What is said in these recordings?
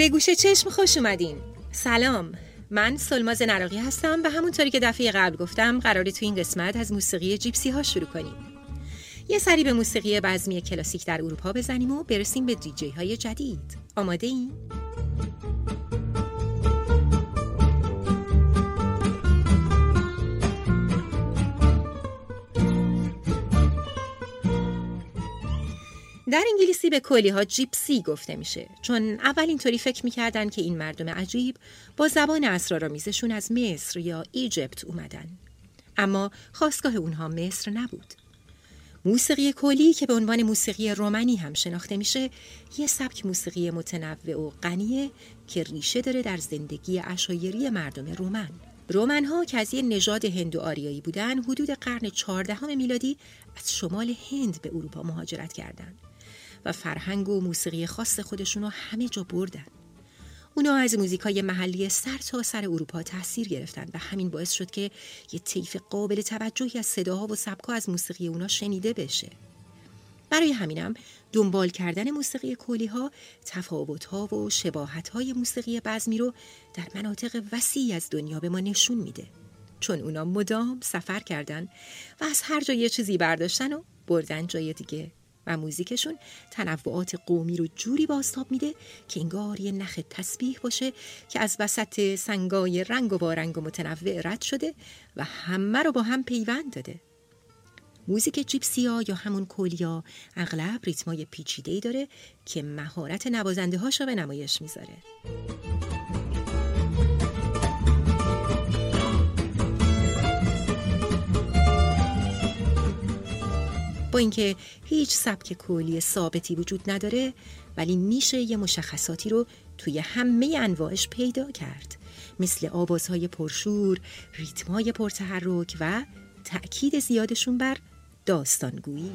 به گوشه چشم خوش اومدین. سلام. من سلماز نراقی هستم و همونطوری که دفعه قبل گفتم قراره تو این قسمت از موسیقی جیپسی ها شروع کنیم. یه سری به موسیقی بزمی کلاسیک در اروپا بزنیم و برسیم به دیجی های جدید. آماده این؟ در انگلیسی به کلی ها جیپسی گفته میشه چون اول اینطوری فکر می‌کردن که این مردم عجیب با زبان اسرارآمیزشون از مصر یا ایجپت اومدن. اما خواستگاه اونها مصر نبود. موسیقی کلی که به عنوان موسیقی رومنی هم شناخته میشه یه سبک موسیقی متنوع و غنیه که ریشه داره در زندگی اشایری مردم رومن. رومن ها که از یه نژاد هندو آریایی بودن حدود قرن چهاردهم میلادی از شمال هند به اروپا مهاجرت کردند و فرهنگ و موسیقی خاص خودشون رو همه جا بردن. اونا از موزیک های محلی سر تا سر اروپا تاثیر گرفتن و همین باعث شد که یه طیف قابل توجهی از صداها و سبکا از موسیقی اونا شنیده بشه. برای همینم دنبال کردن موسیقی کولی ها تفاوت ها و شباهت های موسیقی بزمی رو در مناطق وسیعی از دنیا به ما نشون میده. چون اونا مدام سفر کردن و از هر جا یه چیزی برداشتن و بردن جای دیگه و موزیکشون تنوعات قومی رو جوری باستاب میده که انگار یه نخ تسبیح باشه که از وسط سنگای رنگ و بارنگ و متنوع رد شده و همه رو با هم پیوند داده. موزیک جیپسیا یا همون کولیا اغلب ریتمای پیچیده‌ای داره که مهارت نوازنده هاشو به نمایش می‌ذاره. اینکه هیچ سبک کلی ثابتی وجود نداره ولی میشه یه مشخصاتی رو توی همه انواعش پیدا کرد. مثل آوازهای پرشور، ریتمای پرتحرک و تأکید زیادشون بر داستانگویی.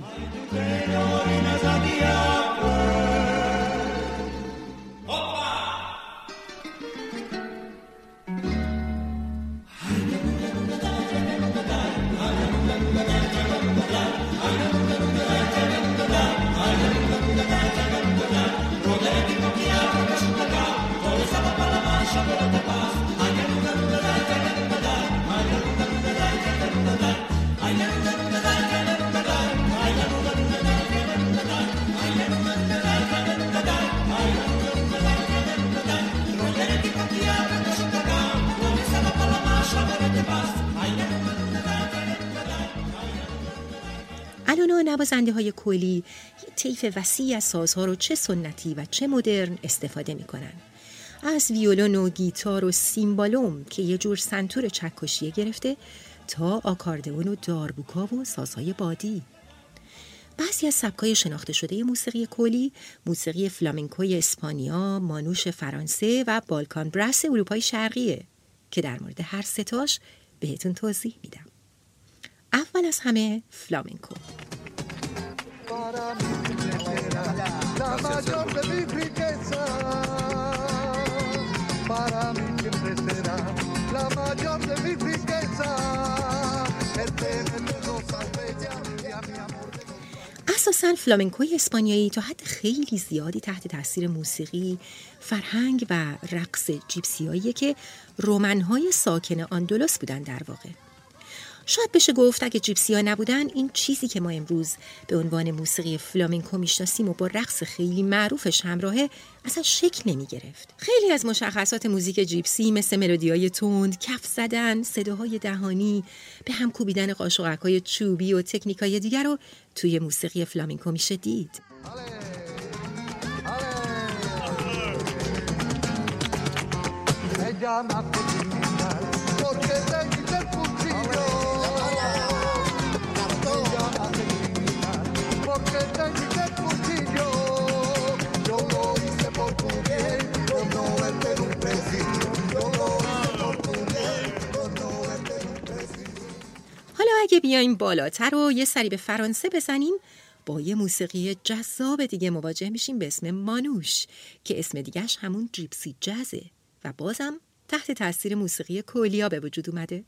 نوازنده های کلی یه طیف وسیع از سازها رو چه سنتی و چه مدرن استفاده می‌کنن. از ویولون و گیتار و سیمبالوم که یه جور سنتور چکشیه گرفته تا آکاردئون و داربوکا و سازهای بادی. بعضی از سبکای شناخته شده موسیقی کلی موسیقی فلامنکوی اسپانیا، مانوش فرانسه و بالکان برس اروپای شرقیه که در مورد هر ستاش بهتون توضیح میدم. اول از همه فلامنکو. اساسا فلامنکوی اسپانیایی تا حد خیلی زیادی تحت تاثیر موسیقی، فرهنگ و رقص جیپسیایی که رومنهای ساکن آندولوس بودن در واقع. شاید بشه گفت اگه جیپسی ها نبودن این چیزی که ما امروز به عنوان موسیقی فلامنکو می‌شناسیم و با رقص خیلی معروفش همراهه اصلا شکل نمی گرفت. خیلی از مشخصات موزیک جیپسی مثل ملودیای تند، کف زدن، صداهای دهانی، به هم کوبیدن قاشقک چوبی و تکنیکای دیگر رو توی موسیقی فلامنکو میشه دید. حالا اگه بیایم بالاتر و یه سری به فرانسه بزنیم. با یه موسیقی جذاب دیگه مواجه میشیم به اسم مانوش که اسم دیگهش همون جیپسی جزه و بازم تحت تاثیر موسیقی کولیا به وجود اومده.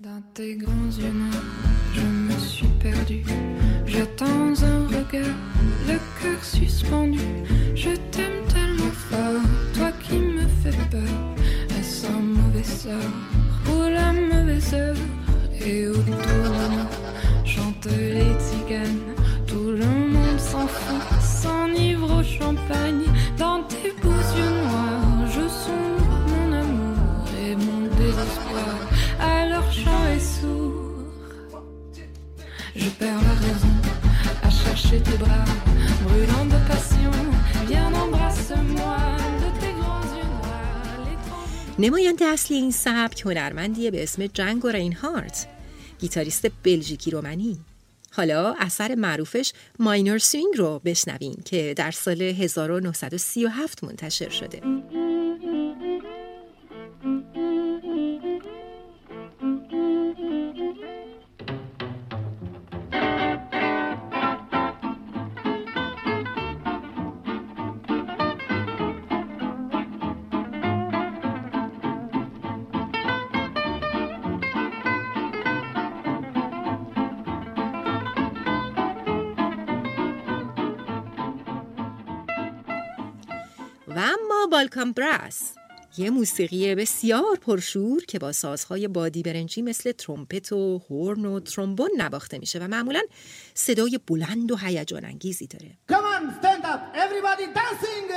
نماینده اصلی این سبک هنرمندیه به اسم جنگو رینهارت گیتاریست بلژیکی رومنی. حالا اثر معروفش Minor Swing رو بشنوین که در سال 1937 منتشر شده. بالکان براس یه موسیقی بسیار پرشور که با سازهای بادی برنجی مثل ترومپت و هورن و ترومبون نواخته میشه و معمولا صدای بلند و هیجان انگیزی داره Come on, stand up, everybody dancing!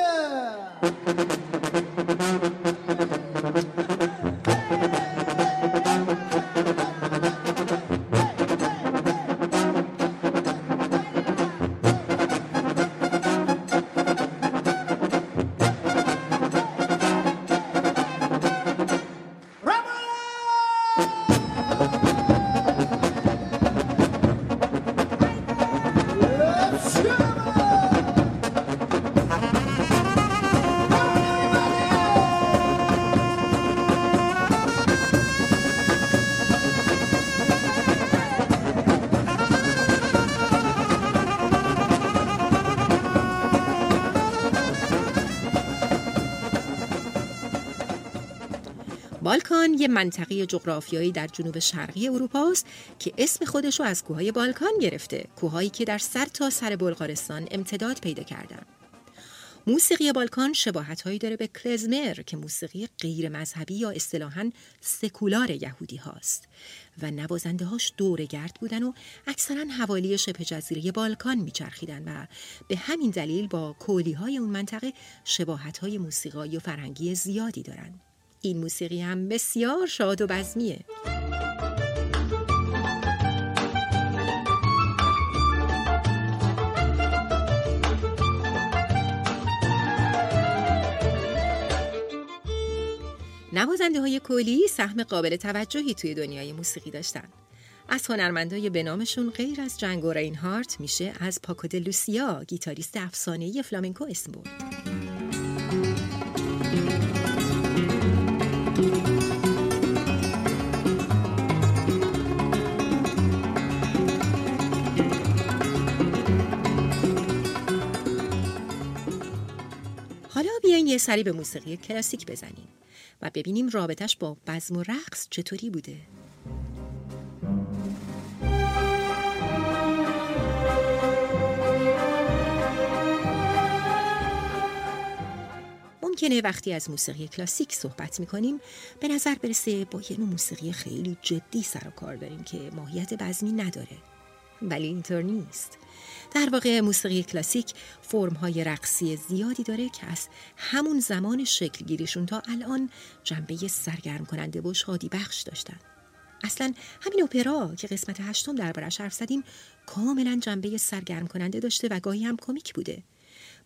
بالکان یه منطقه جغرافیایی در جنوب شرقی اروپا است که اسم خودش رو از کوههای بالکان گرفته کوههایی که در سر تا سر بلغارستان امتداد پیدا کردن. موسیقی بالکان شباهت هایی داره به کلزمر که موسیقی غیر مذهبی یا اصطلاحاً سکولار یهودی هاست و نوازنده هاش دور گرد بودن و اکثرا حوالی شبه جزیره بالکان میچرخیدن و به همین دلیل با کولی های اون منطقه شباهت های موسیقایی و فرهنگی زیادی دارن. این موسیقی هم بسیار شاد و بزمیه نوازنده های کولی سهم قابل توجهی توی دنیای موسیقی داشتن. از هنرمندای به نامشون غیر از جنگو رینهارت میشه از پاکو لوسیا گیتاریست افسانه‌ای فلامنکو اسم برد. یه سری به موسیقی کلاسیک بزنیم و ببینیم رابطش با بزم و رقص چطوری بوده. ممکنه وقتی از موسیقی کلاسیک صحبت می‌کنیم به نظر برسه با یه نوع موسیقی خیلی جدی سر و کار داریم که ماهیت بزمی نداره ولی اینطور نیست. در واقع موسیقی کلاسیک فرم‌های رقصی زیادی داره که از همون زمان شکل گیریشون تا الان جنبه سرگرم کننده و شادی بخش داشتن. اصلا همین اپرا که قسمت هشتم دربارش حرف زدیم کاملا جنبه سرگرم کننده داشته و گاهی هم کمیک بوده.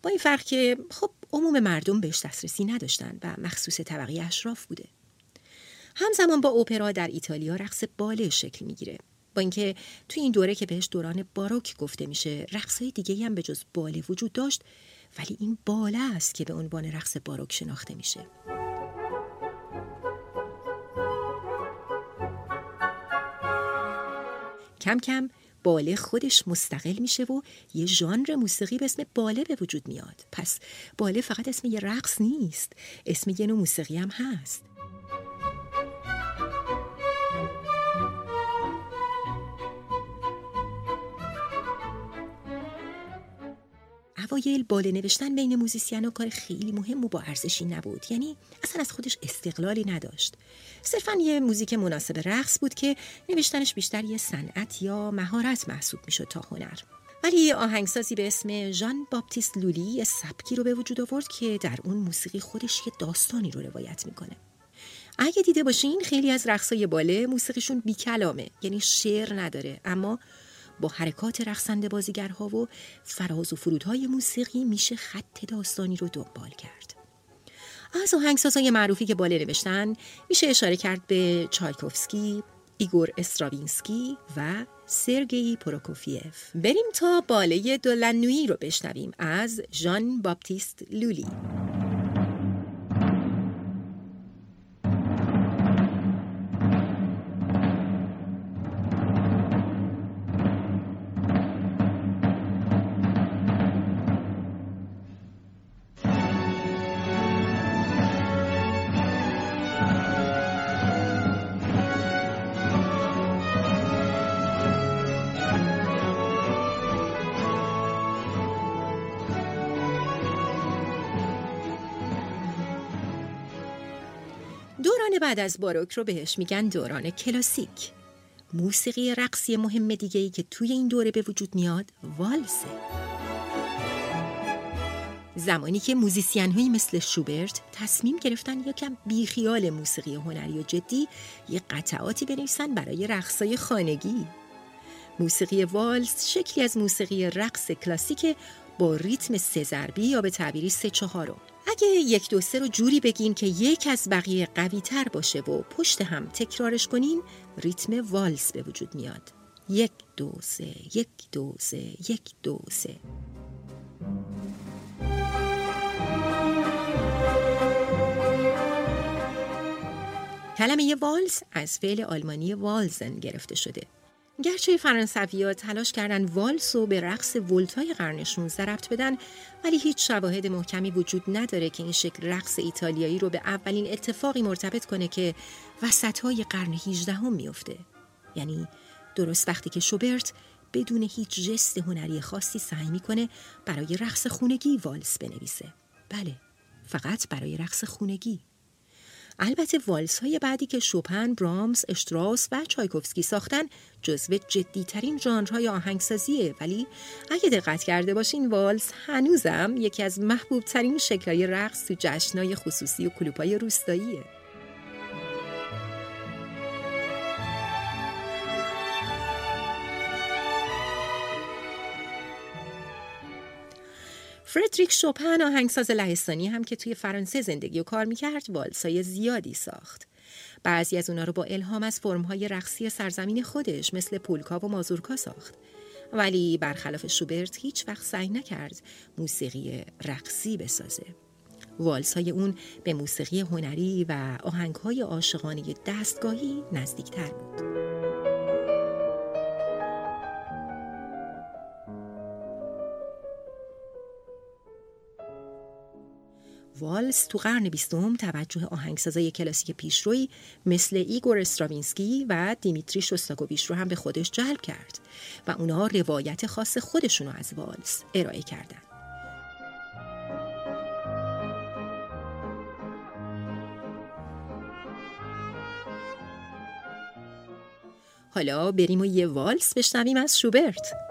با این فرق که خب عموم مردم بهش دسترسی نداشتن و مخصوص طبقه اشراف بوده. همزمان با اپرا در ایتالیا رقص باله شکل می‌گیره. با اینکه توی این دوره که بهش دوران باروک گفته میشه رقصهای دیگه هم به جز باله وجود داشت ولی این باله است که به عنوان رقص باروک شناخته میشه. کم کم باله خودش مستقل میشه و یه ژانر موسیقی به اسم باله به وجود میاد. پس باله فقط اسم یه رقص نیست اسم یه نوع موسیقی هم هست. اوایل باله نوشتن بین موزیسین کار خیلی مهم و با ارزشی نبود. یعنی اصلا از خودش استقلالی نداشت. صرفا یه موزیک مناسب رقص بود که نوشتنش بیشتر یه صنعت یا مهارت محسوب می‌شد تا هنر. ولی یه آهنگسازی به اسم ژان باپتیست لولی یه سبکی رو به وجود آورد که در اون موسیقی خودش یه داستانی رو روایت می‌کنه. اگه دیده باشین خیلی از رقصای باله موسیقیشون بی کلامه یعنی شعر نداره اما با حرکات رقصنده بازیگرها و فراز و فرودهای موسیقی میشه خط داستانی رو دنبال کرد. از آهنگسازهای معروفی که باله نوشتن میشه اشاره کرد به چایکوفسکی، ایگور استراوینسکی و سرگئی پروکوفیف. بریم تا Ballet de la nuit رو بشنویم از ژان باپتیست لولی. بعد از باروک رو بهش میگن دوران کلاسیک. موسیقی رقصی مهم دیگه ای که توی این دوره به وجود میاد والسه. زمانی که موزیسین هایی مثل شوبرت تصمیم گرفتن یکم بیخیال موسیقی هنری و جدی یه قطعاتی بنویسن برای رقصای خانگی. موسیقی والس شکلی از موسیقی رقص کلاسیک با ریتم سه ضربی یا به تعبیری سه چهارم اگه یک دو سه رو جوری بگین که یک از بقیه قوی تر باشه و پشت هم تکرارش کنین ریتم والس به وجود میاد. یک دو سه یک دو سه یک دو سه. کلمه والس از فعل آلمانی والزن گرفته شده. گرچه فرانسوی تلاش کردن والس و به رقص ولتای قرن 16 ربط بدن ولی هیچ شواهد محکمی وجود نداره که این شکل رقص ایتالیایی رو به اولین اتفاقی مرتبط کنه که وسطهای قرن 18 هم میفته. یعنی درست وقتی که شوبرت بدون هیچ جست هنری خاصی سعی می‌کنه برای رقص خونگی والس بنویسه. بله، فقط برای رقص خونگی. البته والس های بعدی که شوپن، برامز، اشتراس و چایکوفسکی ساختن جزو جدیترین ژانرهای آهنگسازیه ولی اگه دقت کرده باشین والس هنوزم یکی از محبوب ترین شکلهای رقص تو جشنهای خصوصی و کلوپای روستاییه. فردریک شوپن آهنگساز لهستانی هم که توی فرانسه زندگی و کار می‌کرد والسای زیادی ساخت. بعضی از اونا رو با الهام از فرمهای رقصی سرزمین خودش مثل پولکا و مازورکا ساخت. ولی برخلاف شوبرت هیچ وقت سعی نکرد موسیقی رقصی بسازه. والس های اون به موسیقی هنری و آهنگ های عاشقانه دستگاهی نزدیکتر بود. والس تو قرن بیستم توجه آهنگسازای کلاسیک پیشروی مثل ایگور استراوینسکی و دیمیتری شوستاکوویچ رو هم به خودش جلب کرد و اونا روایت خاص خودشونو از والس ارائه کردن. حالا بریم و یه والس بشنویم از شوبرت.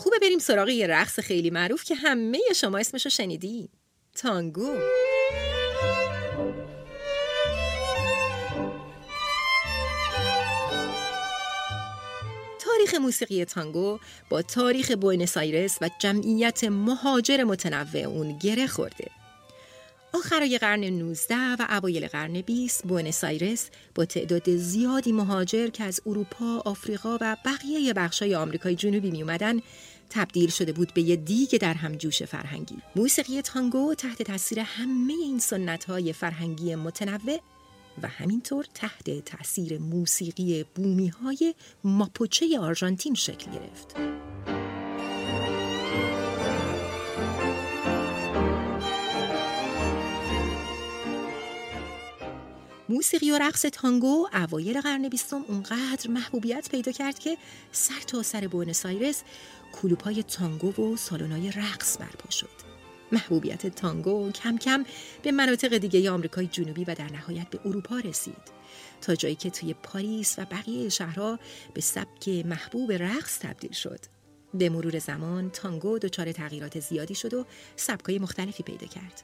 خوبه بریم سراغ یه رقص خیلی معروف که همه شما اسمشو شنیدی. تانگو. تاریخ موسیقی تانگو با تاریخ بوینس آیرس و جمعیت مهاجر متنوع اون گره خورده. آخرای قرن 19 و اوایل قرن 20 بوئنوس آیرس با تعداد زیادی مهاجر که از اروپا، آفریقا و بقیه بخشای آمریکای جنوبی می اومدن تبدیل شده بود به یه دیگ در هم جوش فرهنگی. موسیقی تانگو تحت تاثیر همه این سنت های فرهنگی متنوع و همینطور تحت تاثیر موسیقی بومی های ماپوچه آرژانتین شکل گرفت. موسیقی و رقص تانگو اوایل قرن بیستم اونقدر محبوبیت پیدا کرد که سر تا سر بوئنوس آیرس کلوپای تانگو و سالن‌های رقص برپا شد. محبوبیت تانگو کم کم به مناطق دیگه آمریکای جنوبی و در نهایت به اروپا رسید. تا جایی که توی پاریس و بقیه شهرها به سبک محبوب رقص تبدیل شد. به مرور زمان تانگو دچار تغییرات زیادی شد و سبکای مختلفی پیدا کرد.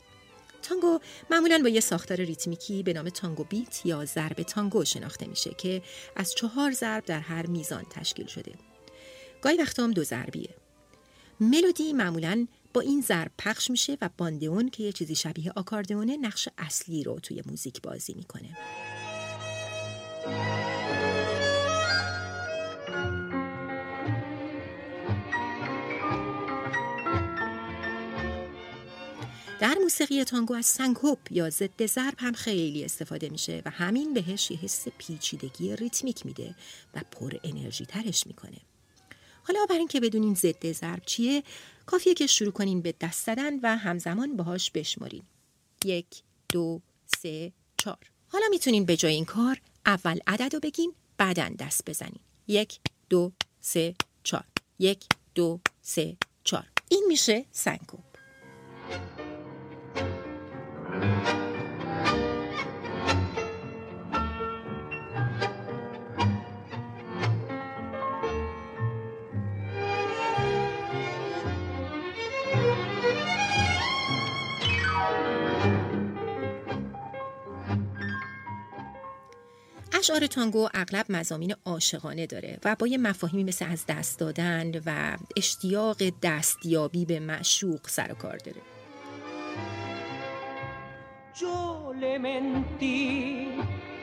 تانگو معمولا با یه ساختار ریتمیکی به نام تانگو بیت یا ضرب تانگو شناخته میشه که از چهار ضرب در هر میزان تشکیل شده. گاهی وقتا هم دو ضربیه. ملودی معمولا با این ضرب پخش میشه و باندئون که یه چیزی شبیه آکاردئونه نقش اصلی رو توی موزیک بازی می‌کنه. در موسیقی تانگو از سنگوپ یا ضد ضرب هم خیلی استفاده میشه و همین بهش یه حس پیچیدگی ریتمیک میده و پر انرژی ترش می‌کنه. حالا برای اینکه بدونین ضد ضرب چیه کافیه که شروع کنین به دست زدن و همزمان باهاش بشمارین. یک، دو، سه، چهار. حالا می‌تونین به جای این کار اول عدد رو بگین بعدا دست بزنین. یک، دو، سه، چهار. یک، دو، سه، چهار. این میشه سنگوپ. اشعار تانگو اغلب مزامین عاشقانه داره و با یه مفاهیمی مثل از دست دادن و اشتیاق دستیابی به معشوق سر و کار داره. Yo le mentí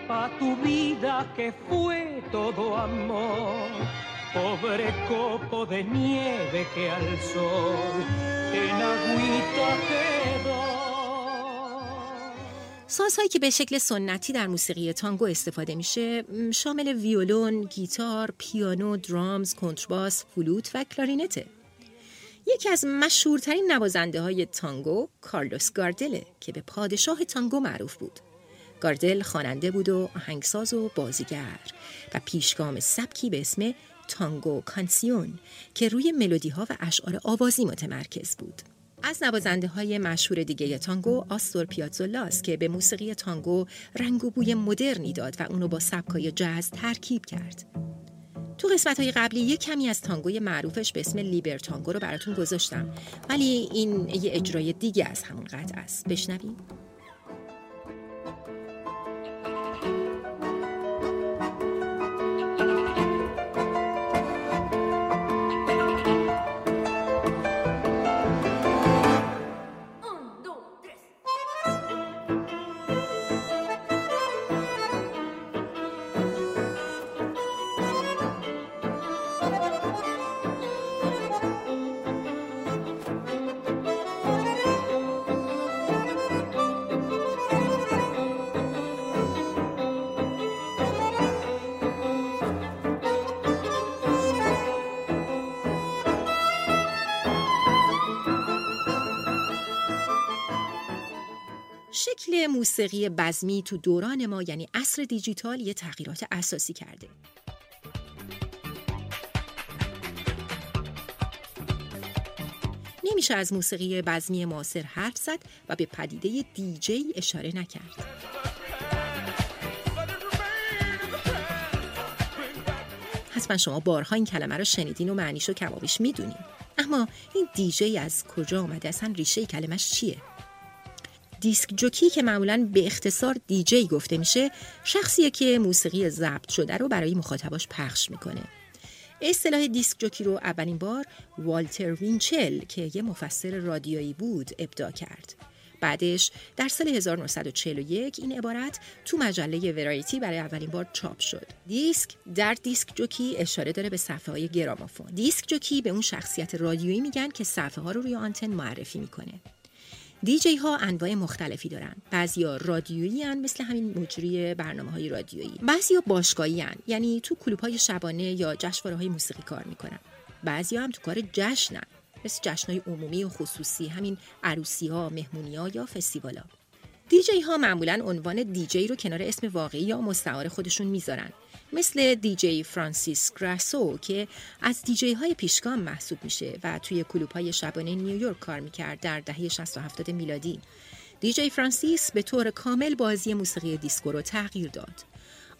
a tu vida que fue todo amor, pobre copo de nieve que al sol en agüita quedó. سازهایی که به شکل سنتی در موسیقی تانگو استفاده میشه شامل ویولون، گیتار، پیانو، درامز، کنترباس، فلوت و کلارینته. یکی از مشهورترین نوازنده های تانگو کارلوس گاردله که به پادشاه تانگو معروف بود. گاردل خواننده بود و آهنگساز و بازیگر و پیشگام سبکی به اسم تانگو کانسیون که روی ملودی ها و اشعار آوازی متمرکز بود. از نوازنده های مشهور دیگه تانگو آستور پیاتزولاست که به موسیقی تانگو رنگ و بوی مدرنی داد و اونو با سبکای جاز ترکیب کرد. تو قسمت های قبلی یه کمی از تانگوی معروفش به اسم لیبر تانگو رو براتون گذاشتم ولی این یه اجرای دیگه از همون قطع است. بشنویم. موسیقی بزمی تو دوران ما یعنی عصر دیجیتال یه تغییرات اساسی کرده. نمیشه از موسیقی بزمی معاصر حرف زد و به پدیده دیجی اشاره نکرد. حتما شما بارها این کلمه رو شنیدین و معنیشو کمابیش می‌دونین. اما این دیجی از کجا آمده اصلا ریشه کلمش چیه؟ disc jockey که معمولا به اختصار دیجی گفته میشه شخصیه که موسیقی ضبط شده رو برای مخاطباش پخش می‌کنه اصطلاح disc jockey رو اولین بار والتر وینچل که یه مفسر رادیویی بود ابداع کرد بعدش در سال 1941 این عبارت تو مجله Variety برای اولین بار چاپ شد. دیسک در disc jockey اشاره داره به صفحه های گرامافون. disc jockey به اون شخصیت رادیویی میگن که صفحه ها رو روی آنتن معرفی می‌کنه. دیجی ها انواع مختلفی دارن. بعضیا رادیویی هن مثل همین مجری برنامه های رادیویی. بعضیا باشگاهی هن. یعنی تو کلوب های شبانه یا جشنواره های موسیقی کار می‌کنن. بعضیا هم تو کار جشنن مثل جشن های عمومی و خصوصی همین عروسی ها مهمونی ها یا فستیوالا. دیجی ها معمولا عنوان دیجی رو کنار اسم واقعی یا مستعار خودشون می‌ذارن. مثل دیجی فرانسیس گراسو که از دیجی های پیشگام محسوب میشه و توی کلوب های شبانه نیویورک کار می‌کرد در دهه 60 و 70 میلادی. دیجی فرانسیس به طور کامل بازی موسیقی دیسکو رو تغییر داد.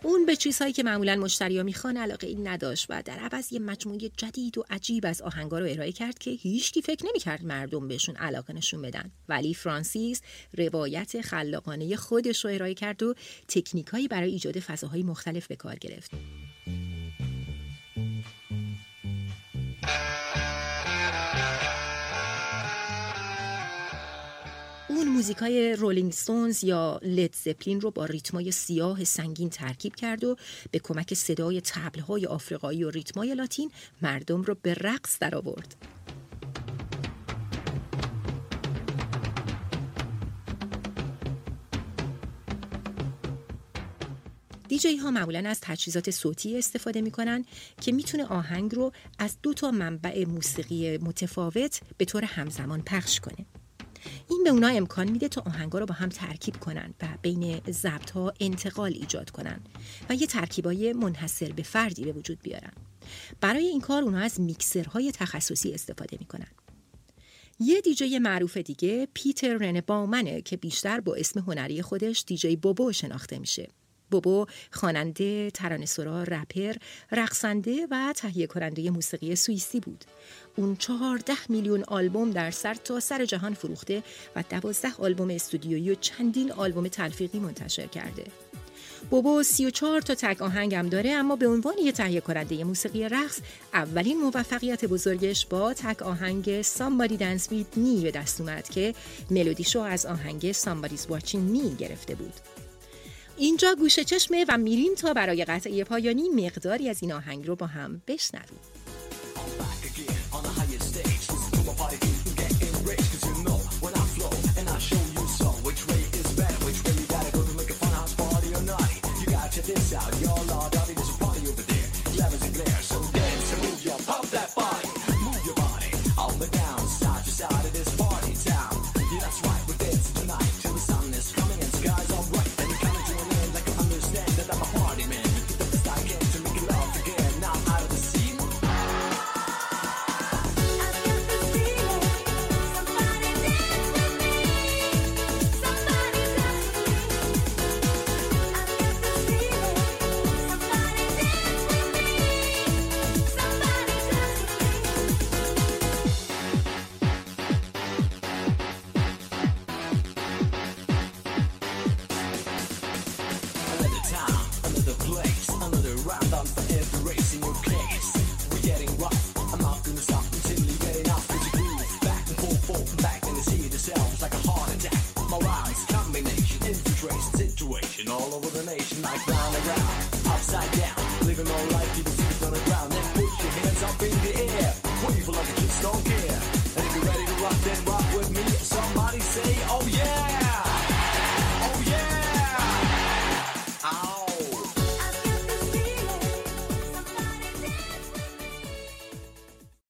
اون به چیزهایی که معمولا مشتریا می‌خوان علاقه این نداشت و در عوض یه مجموعه جدید و عجیب از آهنگا رو ارائه کرد که هیچکی فکر نمی‌کرد مردم بهشون علاقه نشون بدن. ولی فرانسیس روایت خلاقانه خودش رو ارائه کرد و تکنیکایی برای ایجاد فضاهای مختلف به کار گرفت. موزیکای رولینگ ستونز یا لید زپلین رو با ریتمای سیاه سنگین ترکیب کرد و به کمک صدای تبلهای آفریقایی و ریتمای لاتین مردم رو به رقص درآورد. دیجی ها معمولا از تجهیزات صوتی استفاده می‌کنن که می‌تونه آهنگ رو از دو تا منبع موسیقی متفاوت به طور همزمان پخش کنه. این به اونا امکان میده تا آهنگا رو با هم ترکیب کنن و بین ضبط ها انتقال ایجاد کنن و یه ترکیبای منحصر به فردی به وجود بیارن. برای این کار اونا از میکسرهای تخصصی استفاده می‌کنن. یه دیجی معروف دیگه پیتر رن بامنه که بیشتر با اسم هنری خودش دیجی بوبو شناخته میشه. بوبو خواننده، ترانه‌سرا، رپر، رقصنده و تهیه کننده موسیقی سوئیسی بود. اون چهارده میلیون آلبوم در سر تا سر جهان فروخته و دوازده آلبوم استودیویی و چندین آلبوم تلفیقی منتشر کرده. بوبو 34 تا تک آهنگ هم داره اما به عنوان یه تهیه کننده موسیقی رقص اولین موفقیت بزرگش با تک آهنگ Somebody Dance With Me به دست اومد که ملودیشو از آهنگ Somebody's Watching Me گرفته بود. اینجا گوشه چشمه و میریم تا برای قطعه پایانی مقداری از این آهنگ رو با هم بشنویم.